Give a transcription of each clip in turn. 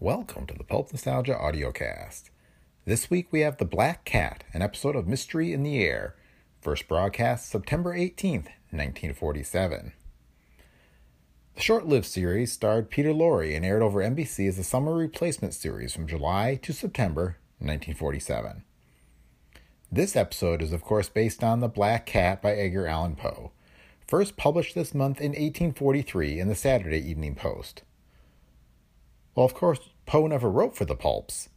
Welcome to the Pulp Nostalgia Audiocast. This week we have The Black Cat, an episode of Mystery in the Air, first broadcast September 18th, 1947. The short lived series starred Peter Lorre and aired over NBC as a summer replacement series from July to September 1947. This episode is, of course, based on The Black Cat by Edgar Allan Poe, first published this month in 1843 in the Saturday Evening Post. Well, of course, Poe never wrote for the pulps.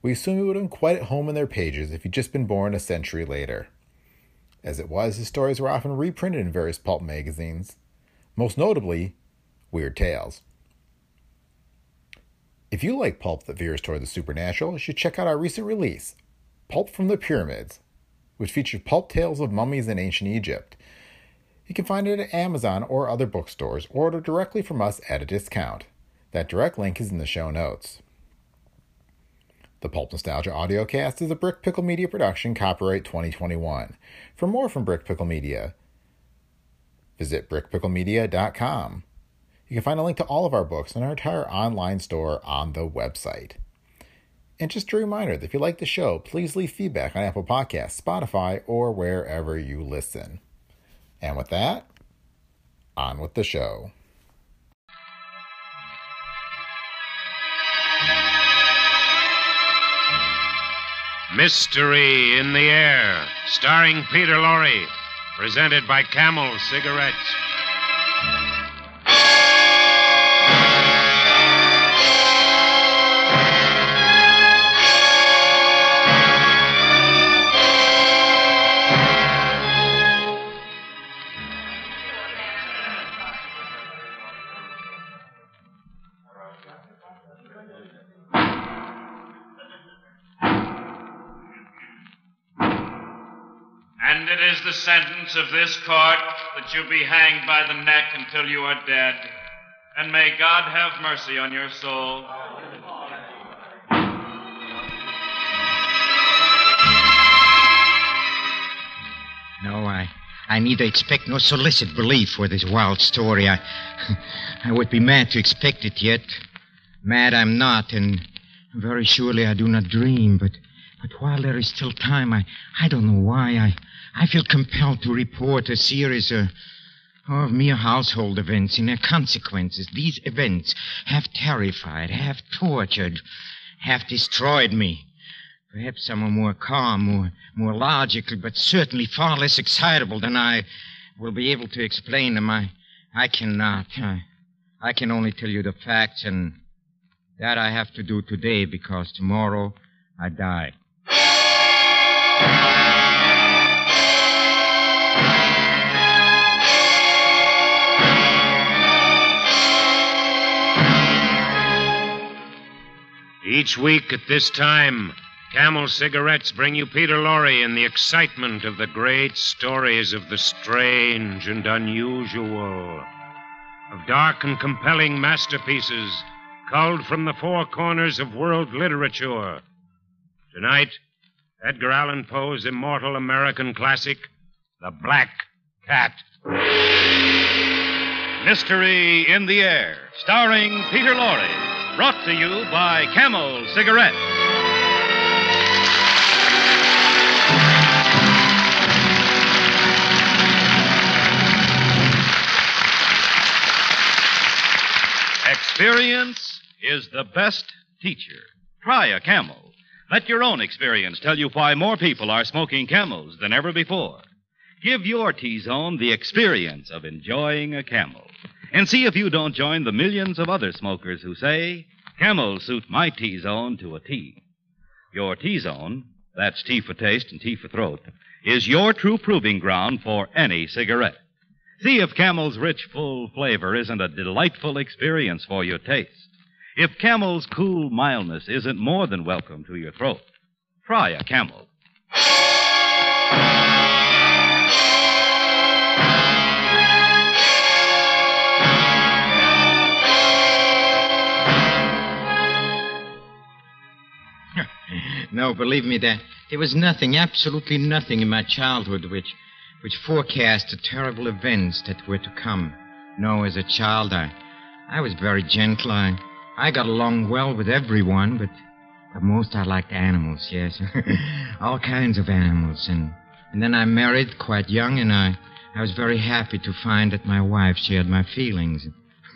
We assume he would have been quite at home in their pages if he'd just been born a century later. As it was, his stories were often reprinted in various pulp magazines, most notably Weird Tales. If you like pulp that veers toward the supernatural, you should check out our recent release, Pulp from the Pyramids, which features pulp tales of mummies in ancient Egypt. You can find it at Amazon or other bookstores, or order directly from us at a discount. That direct link is in the show notes. The Pulp Nostalgia Audiocast is a Brick Pickle Media production, copyright 2021. For more from Brick Pickle Media, visit brickpicklemedia.com. You can find a link to all of our books and our entire online store on the website. And just a reminder that if you like the show, please leave feedback on Apple Podcasts, Spotify, or wherever you listen. And with that, on with the show. Mystery in the Air, starring Peter Lorre, presented by Camel Cigarettes. And it is the sentence of this court that you be hanged by the neck until you are dead. And may God have mercy on your soul. No, I, I neither expect nor solicit belief for this wild story. I, I would be mad to expect it yet. Mad I'm not, and very surely I do not dream. But, but while there is still time, I, I don't know why I, I feel compelled to report a series of, of mere household events and their consequences. These events have terrified, have tortured, have destroyed me. Perhaps some are more calm, more, more logical, but certainly far less excitable than I will be able to explain them. I, I cannot. I, I can only tell you the facts, and that I have to do today because tomorrow I die. Each week at this time, Camel Cigarettes bring you Peter Lorre in the excitement of the great stories of the strange and unusual, of dark and compelling masterpieces culled from the four corners of world literature. Tonight, Edgar Allan Poe's immortal American classic, The Black Cat. Mystery in the Air, starring Peter Lorre. Brought to you by Camel Cigarettes. Experience is the best teacher. Try a camel. Let your own experience tell you why more people are smoking camels than ever before. Give your T Zone the experience of enjoying a camel. And see if you don't join the millions of other smokers who say, Camels suit my T Zone to a T. Your T Zone, that's T for taste and T for throat, is your true proving ground for any cigarette. See if Camel's rich, full flavor isn't a delightful experience for your taste. If Camel's cool mildness isn't more than welcome to your throat. Try a Camel. No, believe me, there, there was nothing, absolutely nothing in my childhood which, which forecast the terrible events that were to come. No, as a child, I, I was very gentle. I, I got along well with everyone, but, but most I liked animals, yes. All kinds of animals. And, and then I married quite young, and I, I was very happy to find that my wife shared my feelings.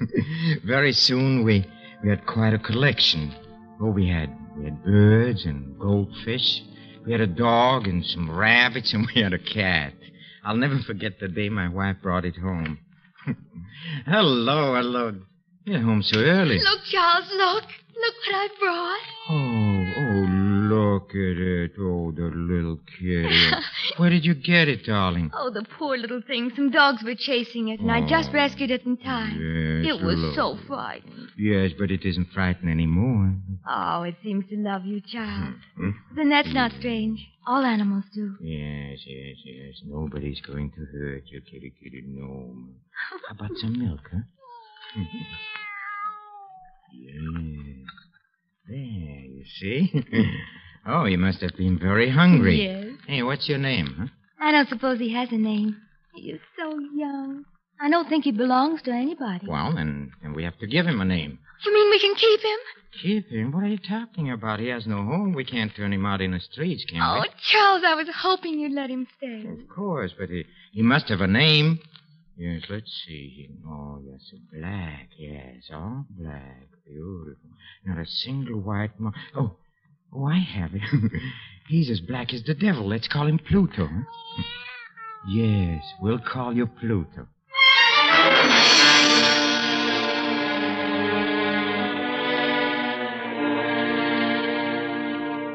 very soon we, we had quite a collection. Oh, we had, we had birds and goldfish. We had a dog and some rabbits, and we had a cat. I'll never forget the day my wife brought it home. hello, hello. You're home so early. Look, Charles, look. Look what I brought. Oh, oh, look at it. Oh, the little kitty. Where did you get it, darling? Oh, the poor little thing. Some dogs were chasing it, and I just rescued it in time. Yes, It was look. so frightened. Yes, but it isn't frightened anymore. Oh, it seems to love you, Charles. Hmm? Then that's not strange. All animals do. Yes, yes, yes. Nobody's going to hurt you, kitty, kitty. No. How about some milk, huh? yes. There, you see? Oh, he must have been very hungry. Yes. Hey, what's your name, huh? I don't suppose he has a name. He is so young. I don't think he belongs to anybody. Well, then, then we have to give him a name. You mean we can keep him? Keep him? What are you talking about? He has no home. We can't turn him out in the streets, can Oh, we? Oh, Charles, I was hoping you'd let him stay. Of course, but he, he must have a name. Yes, let's see. Oh, yes, black. Yes, all black. Beautiful. Not a single white mark. Oh, oh, I have it. He's as black as the devil. Let's call him Pluto. Yes, we'll call you Pluto.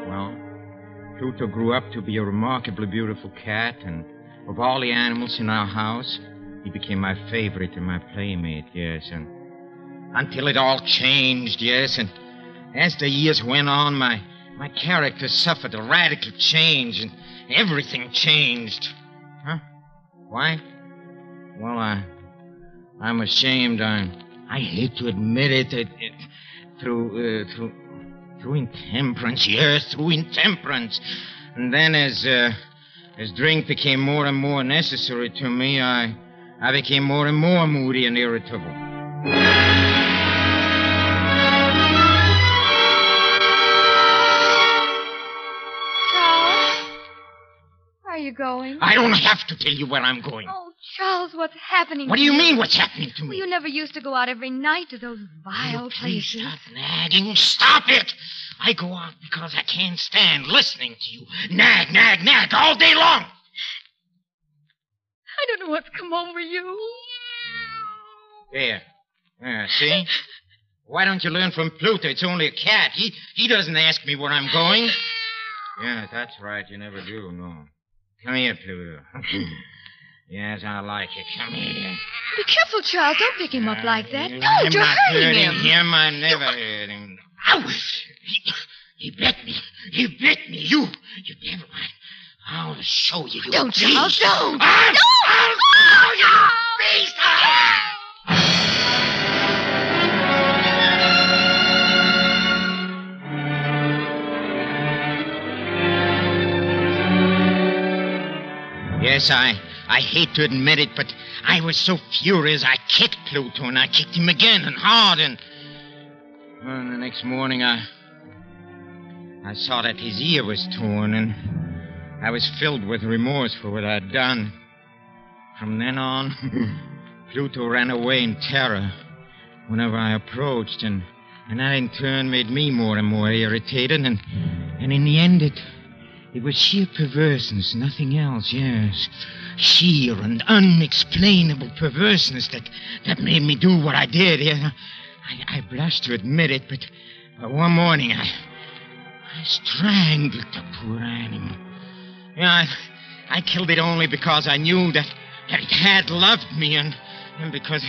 Well, Pluto grew up to be a remarkably beautiful cat, and of all the animals in our house, he became my favorite and my playmate, yes, and until it all changed, yes, and as the years went on, my my character suffered a radical change, and everything changed. Huh? Why? Well, I I'm ashamed. I I hate to admit it. it, it through uh, through through intemperance, yes, through intemperance. And then as uh, as drink became more and more necessary to me, I I became more and more moody and irritable. Going? I don't have to tell you where I'm going. Oh, Charles, what's happening? What do you mean what's happening to Well, me? you never used to go out every night to those vile Will you please places. stop nagging. Stop it. I go out because I can't stand listening to you. Nag, nag, nag all day long. I don't know what's come over you. There. There, see? Why don't you learn from Pluto? It's only a cat. He he doesn't ask me where I'm going. Yeah, that's right. You never do, no. Come here, Pluto. yes, I like it. Come here. Be careful, Charles. Don't pick him up like that. I'm Don't, you're not hurting hurting him. him. I never hurt him. Ouch! He, he bit me. He bit me. You, you devil. I, I'll show you. you Don't, beast. Charles, don't. I'll, Don't. I'll show you, beast. Ah! Yes, I I hate to admit it, but I was so furious I kicked Pluto and I kicked him again and hard and well, the next morning I I saw that his ear was torn and I was filled with remorse for what I'd done. From then on, Pluto ran away in terror whenever I approached and and that in turn made me more and more irritated and and in the end it it was sheer perverseness, nothing else, yes. Sheer and unexplainable perverseness that, that made me do what I did. Yeah. I, I blush to admit it, but one morning I, I strangled the poor animal. Yeah, I, I killed it only because I knew that, that it had loved me and, and because,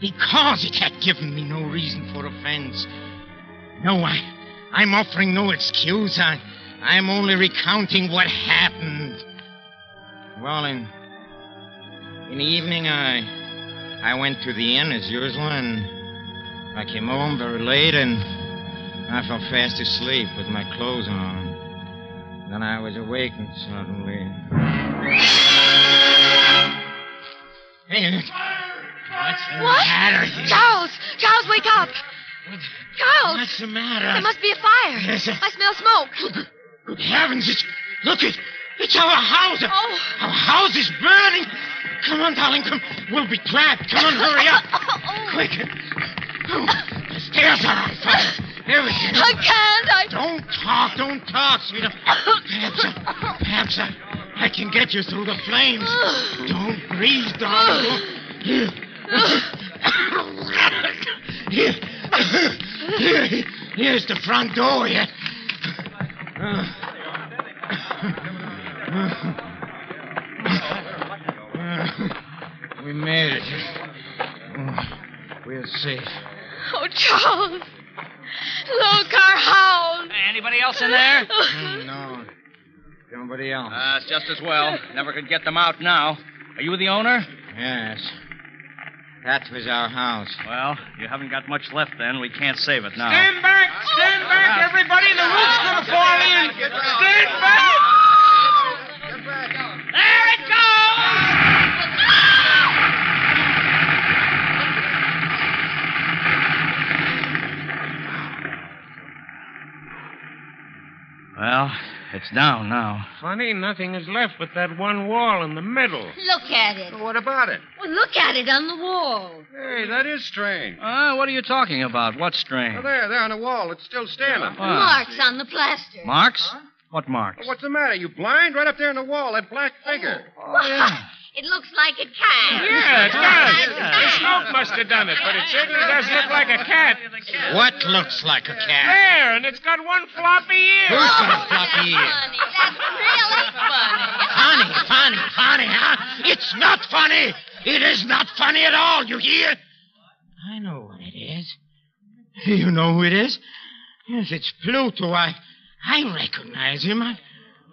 because it had given me no reason for offense. No, I, I'm offering no excuse. I, I'm only recounting what happened. Well, in, in the evening, I, I went to the inn as usual, and I came home very late, and I fell fast asleep with my clothes on. Then I was awakened suddenly. Hey, what's the What? matter here? Charles! Charles, wake up! Charles! What's the matter? There must be a fire. Yes. I smell smoke. Good heavens, it's, look, it, it's our house. Oh. Our house is burning. Come on, darling, come. We'll be trapped. Come on, hurry up. Oh. Quick. Oh, the stairs are on fire. Everything. I can't. I. Don't talk, don't talk, sweetheart. Perhaps, uh, perhaps uh, I can get you through the flames. Don't breathe, darling. Here. Here. Here. Here's the front door. Here. We made it. We're safe. Oh, Charles. Look, our house. Anybody else in there? No. Nobody else. Uh, it's just as well. Never could get them out now. Are you the owner? Yes. That was our house. Well, you haven't got much left then. We can't save it now. Stand back! Stand back, everybody! The roof's gonna fall in! Stand back! There it goes! Well, it's down now. Funny, nothing is left but that one wall in the middle. Look at it. What about it? Well, look at it on the wall. Hey, that is strange. Uh, what are you talking about? What's strange? there, there on the wall. It's still standing. What? Marks on the plaster. Marks? What marks? What's the matter? You blind? Right up there on the wall, that black figure. Oh, oh, yeah. It looks like a cat. Yeah, it does. The smoke must have done it, but it certainly does look like a cat. What looks like a cat? There, and it's got one floppy ear. Who's got a floppy ear? Funny. That's really funny. Funny, funny, funny, huh? It's not funny. It is not funny at all, you hear? I know what it is. You know who it is? Yes, it's Pluto. I, I recognize him. I,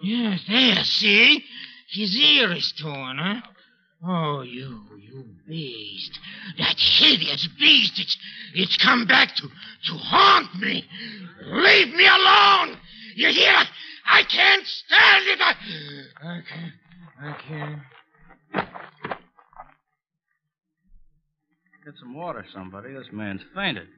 yes, there, see? His ear is torn, huh? Oh, you, you beast. That hideous beast. It's, it's come back to, to haunt me. Leave me alone. You hear? I can't stand it. I, I can't. I can't. Get some water, somebody. This man's fainted.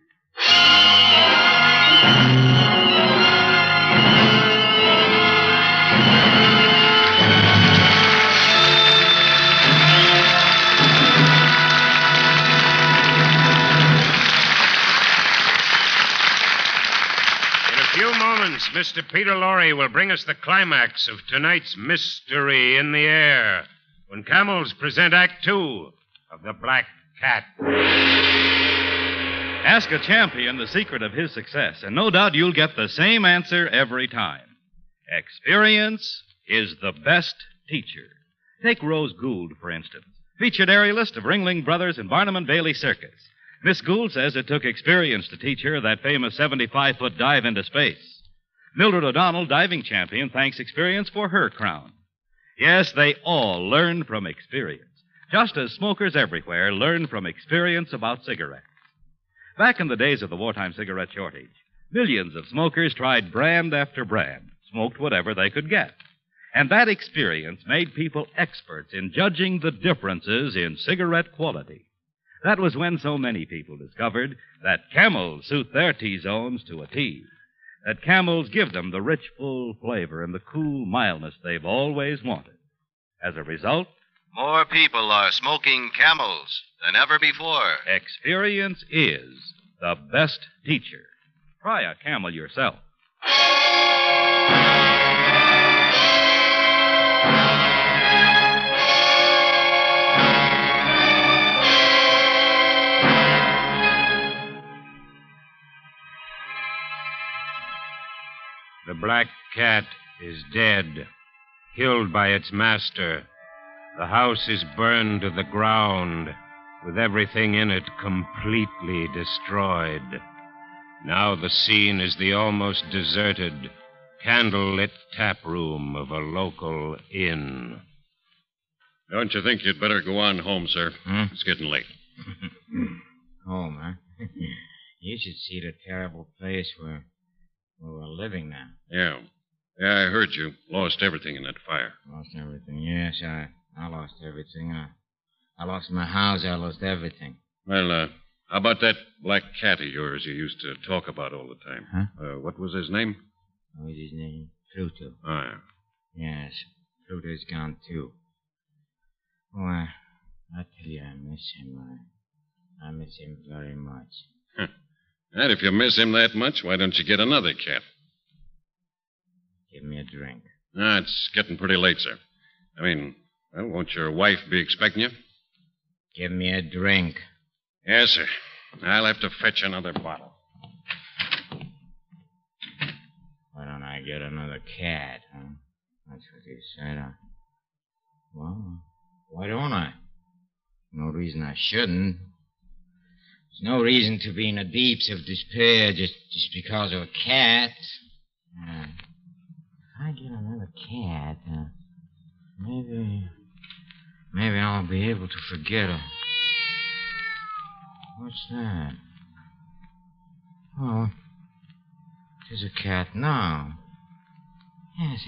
Mr. Peter Lorre will bring us the climax of tonight's Mystery in the Air when camels present Act Two of The Black Cat. Ask a champion the secret of his success, and no doubt you'll get the same answer every time. Experience is the best teacher. Take Rose Gould, for instance, featured aerialist of Ringling Brothers and Barnum and Bailey Circus. Miss Gould says it took experience to teach her that famous 75 foot dive into space. Mildred O'Donnell, diving champion, thanks experience for her crown. Yes, they all learn from experience, just as smokers everywhere learn from experience about cigarettes. Back in the days of the wartime cigarette shortage, millions of smokers tried brand after brand, smoked whatever they could get. And that experience made people experts in judging the differences in cigarette quality. That was when so many people discovered that camels suit their T zones to a T. That camels give them the rich, full flavor and the cool mildness they've always wanted. As a result, More people are smoking camels than ever before. experience is the best teacher. Try a camel yourself. The black cat is dead, killed by its master. The house is burned to the ground, with everything in it completely destroyed. Now the scene is the almost deserted, candlelit tap room of a local inn. Don't you think you'd better go on home, sir? Hmm? It's getting late. Home, huh? you should see the terrible place where, where we're living now. Yeah. Yeah, I heard you. Lost everything in that fire. Lost everything. Yes, I, I lost everything. I, I lost my house. I lost everything. Well, uh, How about that black cat of yours you used to talk about all the time? Huh? Uh, what was his name? What was his name? Pluto. Oh, yeah. Yes, Pluto's gone too. Oh, I, I tell you, I miss him. I, I miss him very much. And if you miss him that much, why don't you get another cat? Give me a drink. Ah, it's getting pretty late, sir. I mean, well, won't your wife be expecting you? Give me a drink. Yes, sir. I'll have to fetch another bottle. Why don't I get another cat, huh? That's what you said. I... Well, why don't I? No reason I shouldn't. There's no reason to be in the deeps of despair just, just because of a cat. Uh, if I get another cat, uh, maybe. Maybe I'll be able to forget her. What's that? Oh, there's a cat now. Yes,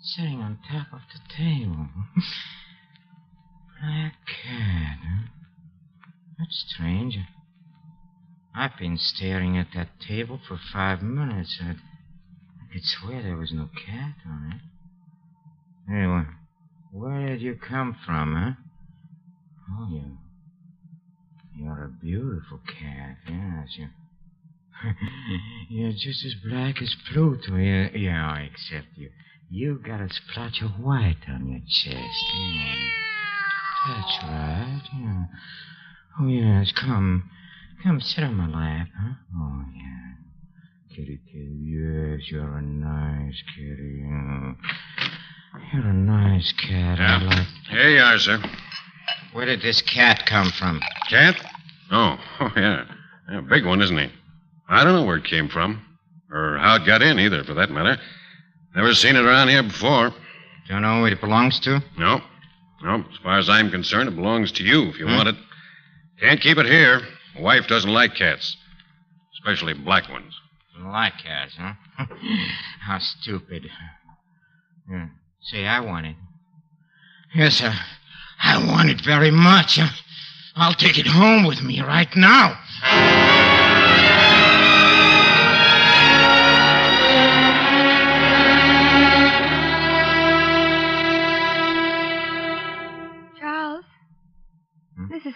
sitting on top of the table. Black cat, huh? That's strange. I've been staring at that table for five minutes. I'd, I could swear there was no cat on it. Anyway, where did you come from, huh? Oh, you. You're a beautiful cat, yes. You. You're just as black as Pluto. Yeah, yeah, except you. You got a splotch of white on your chest. Yeah. That's right. Yeah. Oh, yes. Come. Come sit on my lap, huh? Oh, yeah. Kitty, kitty. Yes, you're a nice kitty. You're a nice cat. I Yeah. like. Here you are, sir. Where did this cat come from? Cat? Oh, oh yeah. yeah. Big one, isn't he? I don't know where it came from. Or how it got in, either, for that matter. Never seen it around here before. Don't know who it belongs to? No. No, as far as I'm concerned, it belongs to you if you Hmm? want it. Can't keep it here. My wife doesn't like cats, especially black ones. Like cats, huh? How stupid. Hmm. Yeah. Say, I want it. Yes, sir. I want it very much. I'll take it home with me right now.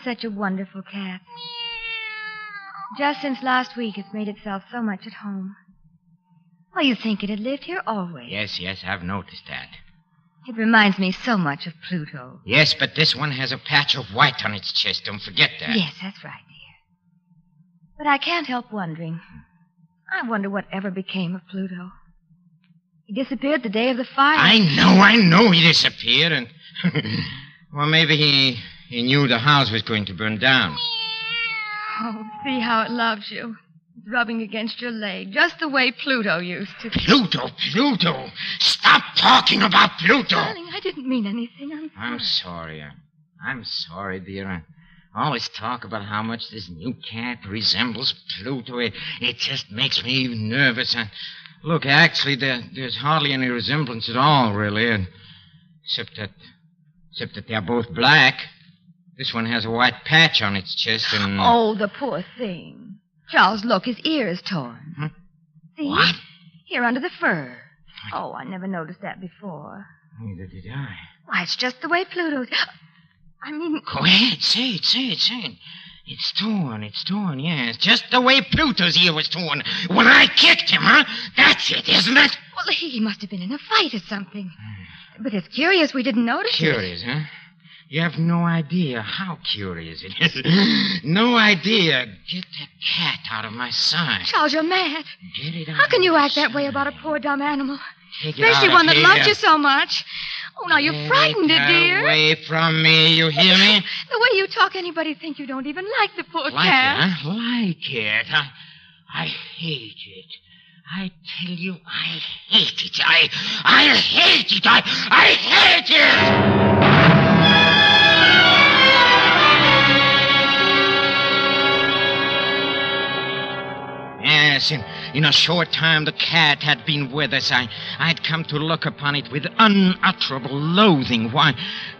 Such a wonderful cat. Just since last week, it's made itself so much at home. Well, you'd think it had lived here always. Yes, yes, I've noticed that. It reminds me so much of Pluto. Yes, but this one has a patch of white on its chest. Don't forget that. Yes, that's right, dear. But I can't help wondering. I wonder what ever became of Pluto. He disappeared the day of the fire. I know, I know he disappeared, and. well, maybe he, he knew the house was going to burn down. Oh, see how it loves you. It's rubbing against your leg, just the way Pluto used to. Pluto, Pluto! Stop talking about Pluto! Darling, I didn't mean anything. I'm sorry. I'm sorry. I'm sorry, dear. I always talk about how much this new cat resembles Pluto. It, it just makes me nervous. And look, actually, there, there's hardly any resemblance at all, really. And, except that, except that they're both black. This one has a white patch on its chest, and uh, Oh, the poor thing. Charles, look, his ear is torn. Huh? See? What? Here under the fur. Oh, I never noticed that before. neither did I. Why, it's just the way Pluto's. I mean, Go ahead, say it, say it, say it. It's torn, it's torn, yes. Just the way Pluto's ear was torn when I kicked him, huh? That's it, isn't it? well, he must have been in a fight or something. Hmm. But it's curious we didn't notice it. Curious, huh? You have no idea how curious it is. no idea. Get that cat out of my sight. Charles, you're mad. Get it out How can you act that way about a poor dumb animal? Take it Especially out one of that here. loves you so much. Oh, now you're Take frightened it, dear. Away from me, you hear me? The way you talk, anybody'd think you don't even like the poor Like cat. it, huh? Like it. I, I hate it. I tell you, I hate it. I, I hate it. I, I hate it. Yes, in, in a short time the cat had been with us. I, I'd come to look upon it with unutterable loathing. Why,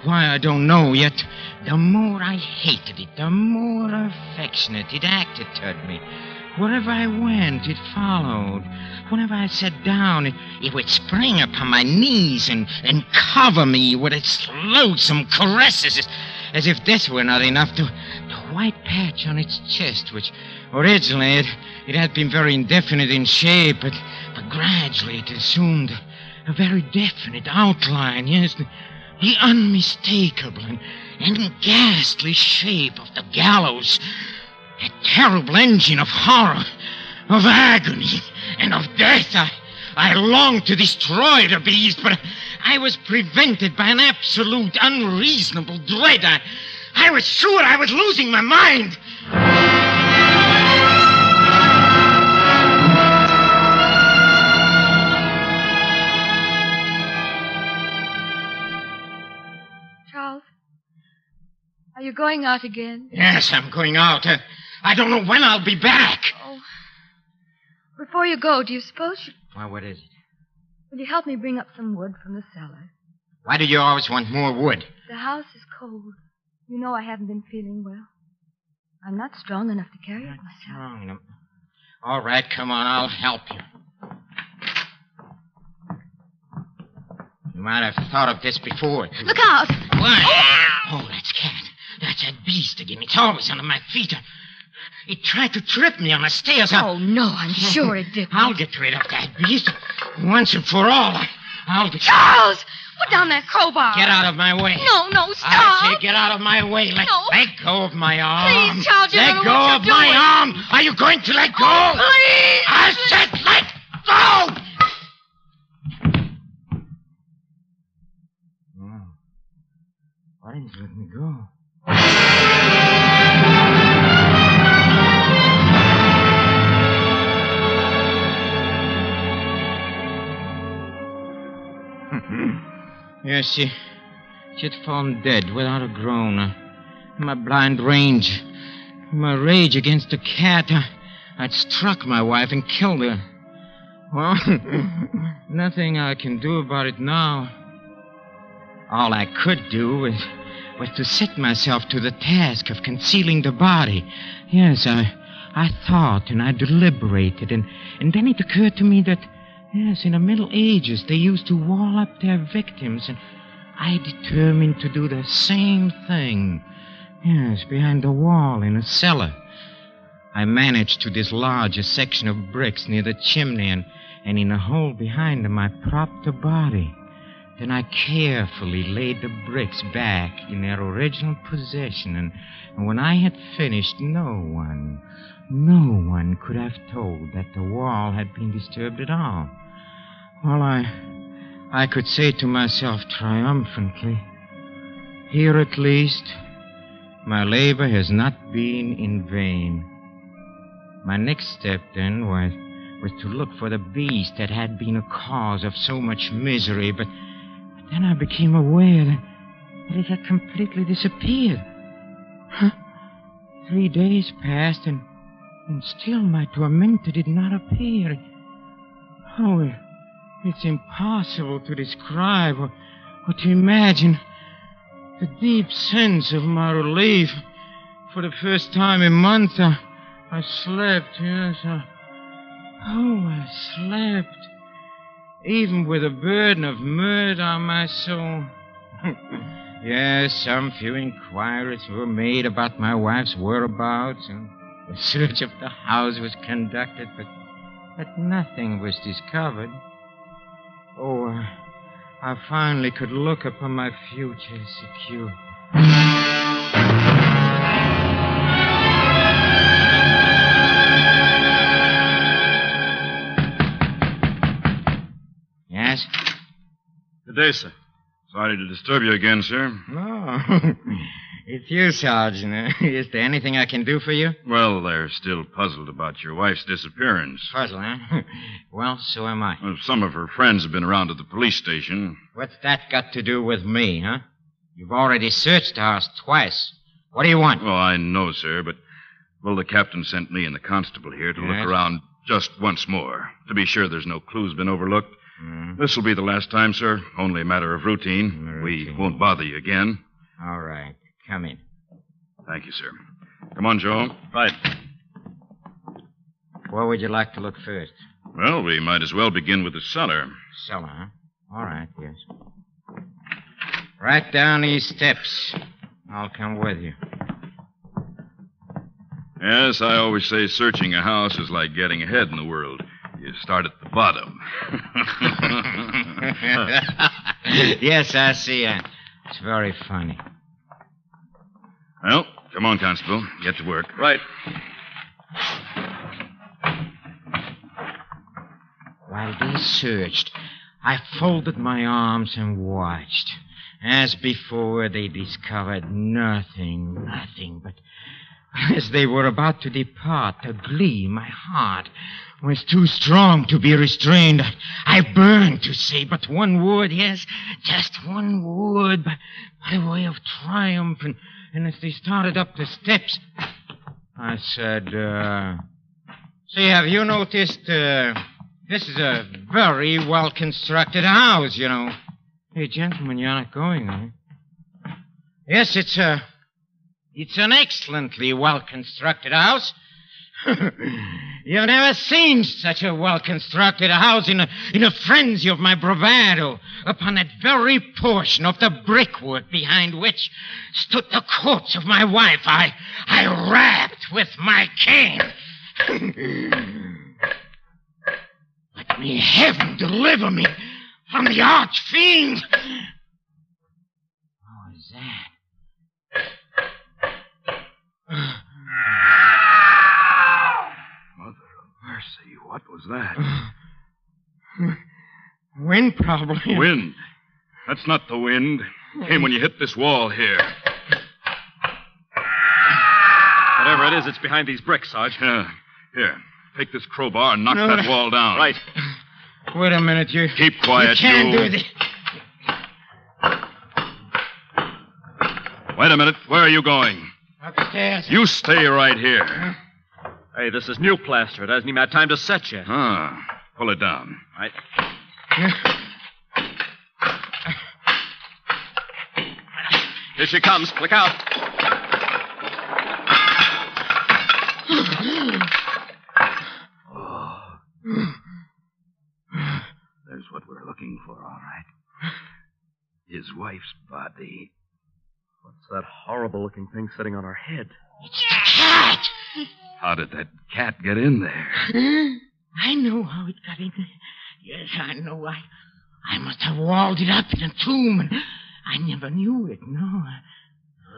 why I don't know yet. The more I hated it, the more affectionate it acted toward me. Wherever I went, it followed. Whenever I sat down, it, it would spring upon my knees and, and cover me with its loathsome caresses, as, as if this were not enough to, the white patch on its chest, which originally it, it had been very indefinite in shape, but, but gradually it assumed a very definite outline, yes, the, the unmistakable and, and ghastly shape of the gallows. A terrible engine of horror, of agony, and of death. I, I longed to destroy the beast, but I was prevented by an absolute, unreasonable dread. I, I was sure I was losing my mind. Charles, are you going out again? Yes, I'm going out. Uh, I don't know when I'll be back. Oh. Before you go, do you suppose you... Why, what is it? Will you help me bring up some wood from the cellar? Why do you always want more wood? The house is cold. You know I haven't been feeling well. I'm not strong enough to carry it myself. Strong enough. All right, come on, I'll help you. You might have thought of this before. Look out! What? Oh, that's Cat. That's that beast again. It's always under my feet. It tried to trip me on the stairs. Oh, no, I'm sure it did. I'll get rid of that beast once and for all. I, I'll get. Charles! Put down that crowbar. Get out of my way. No, no, stop. I say, get out of my way. Let, No. let go of my arm. Please, Charles, you let go of my doing. arm. Are you going to let go? Oh, please. I said, let go. Why didn't you let me go? Yes, she, she had fallen dead without a groan. My blind rage, my rage against the cat, I, I'd struck my wife and killed her. Well, nothing I can do about it now. All I could do was, was to set myself to the task of concealing the body. Yes, I, I thought and I deliberated, and, and then it occurred to me that, yes, in the Middle Ages they used to wall up their victims, and I determined to do the same thing. Yes, behind the wall in a cellar. I managed to dislodge a section of bricks near the chimney, and, and in a hole behind them I propped the body. Then I carefully laid the bricks back in their original position, and, and when I had finished, no one, no one could have told that the wall had been disturbed at all. Well, I, I could say to myself triumphantly, here at least, my labor has not been in vain. My next step then was was to look for the beast that had been a cause of so much misery, but, but then I became aware that, that it had completely disappeared. Huh? Three days passed, and, and still my tormentor did not appear. Oh, it's impossible to describe or, or to imagine the deep sense of my relief. For the first time in months, I, I slept, yes. I, oh, I slept. Even with a burden of murder on my soul. yes, some few inquiries were made about my wife's whereabouts, and a search of the house was conducted, but, but nothing was discovered. Oh, uh, I finally could look upon my future secure. Yes? Good day, sir. Sorry to disturb you again, sir. No. it's you, Sergeant. Is there anything I can do for you? Well, they're still puzzled about your wife's disappearance. Puzzled, huh? well, so am I. Well, some of her friends have been around to the police station. What's that got to do with me, huh? You've already searched the house twice. What do you want? Well, I know, sir, but, well, the captain sent me and the constable here to Yes? look around Just once more, to be sure there's no clues been overlooked. Hmm. This will be the last time, sir. Only a matter of routine. We won't bother you again. All right. Come in. Thank you, sir. Come on, Joe. Right. Where would you like to look first? Well, we might as well begin with the cellar. Cellar, huh? All right, yes. Right down these steps. I'll come with you. Yes, I always say searching a house is like getting ahead in the world. You start at the bottom. yes, I see. It's very funny. Well, come on, Constable. Get to work. Right. While they searched, I folded my arms and watched. As before, they discovered nothing, nothing. But as they were about to depart, the glee in my heart was too strong to be restrained. I, I burned to say but one word, yes, just one word, by, by way of triumph. And, and as they started up the steps, I said, uh, See, have you noticed, uh, this is a very well constructed house, you know. Hey, gentlemen, you're not going, eh? Yes, it's a. It's an excellently well constructed house. You've never seen such a well constructed house in a, in a frenzy of my bravado upon that very portion of the brickwork behind which stood the corpse of my wife. I, I rapped with my cane. Let me heaven deliver me from the arch fiend. What was that? Mother of mercy, what was that? Wind, probably. Wind. That's not the wind. Came when you hit this wall here. Whatever it is, it's behind these bricks, Sarge. Yeah. Here, take this crowbar and knock No, that no. wall down. Right. Wait a minute, you. Keep quiet, you can't you. do this. Wait a minute. Where are you going? Upstairs. You stay right here. Hey, this is new plaster. It hasn't even had time to set yet. Ah, pull it down. Right. Here she comes. Look out. There's what we're looking for, all right. His wife's body. What's that horrible looking thing sitting on her head? It's a cat. How did that cat get in there? I know how it got in there. Yes, I know. I, I must have walled it up in a tomb, and I never knew it. No.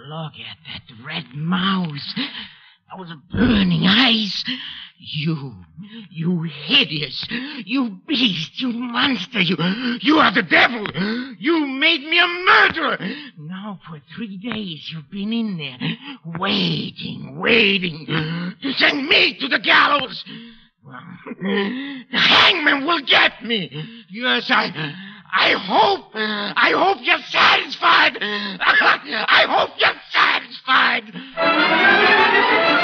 Look at that red mouth, those burning eyes. You, you hideous, you beast, you monster, you, you are the devil. You made me a murderer. Now for three days you've been in there, waiting, waiting to send me to the gallows. Well, the hangman will get me. Yes, I, I hope, I hope you're satisfied. I hope you're satisfied.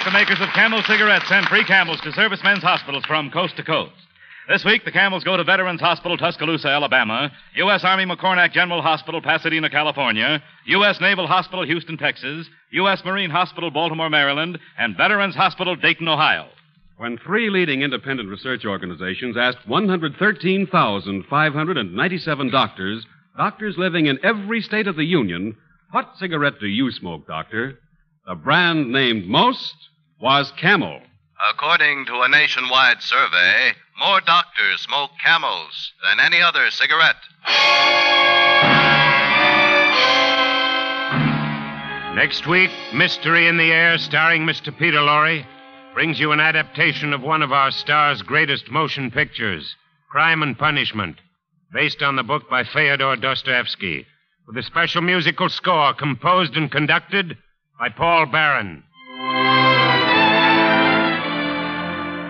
Week, the makers of Camel cigarettes send free camels to servicemen's hospitals from coast to coast. This week, the camels go to Veterans Hospital, Tuscaloosa, Alabama, U.S. Army McCornack General Hospital, Pasadena, California, U.S. Naval Hospital, Houston, Texas, U.S. Marine Hospital, Baltimore, Maryland, and Veterans Hospital, Dayton, Ohio. When three leading independent research organizations asked 113,597 doctors, doctors living in every state of the Union, what cigarette do you smoke, doctor? The brand named most was Camel. According to a nationwide survey, more doctors smoke camels than any other cigarette. Next week, Mystery in the Air, starring Mr. Peter Lorre, brings you an adaptation of one of our star's greatest motion pictures, Crime and Punishment, based on the book by Fyodor Dostoevsky, with a special musical score composed and conducted by Paul Barron.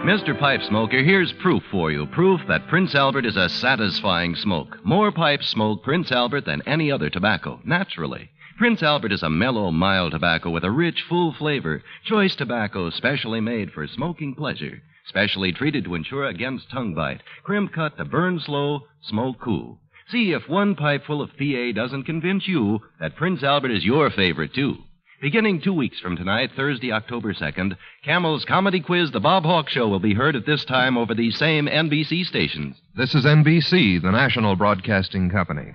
Mr. Pipe Smoker, here's proof for you. Proof that Prince Albert is a satisfying smoke. More pipes smoke Prince Albert than any other tobacco, naturally. Prince Albert is a mellow, mild tobacco with a rich, full flavor. Choice tobacco specially made for smoking pleasure. Specially treated to ensure against tongue bite. Crimp cut to burn slow, smoke cool. See if one pipe full of PA doesn't convince you that Prince Albert is your favorite, too. Beginning two weeks from tonight, Thursday, October 2nd, Camel's comedy quiz, The Bob Hawk Show, will be heard at this time over these same NBC stations. This is NBC, the national broadcasting company.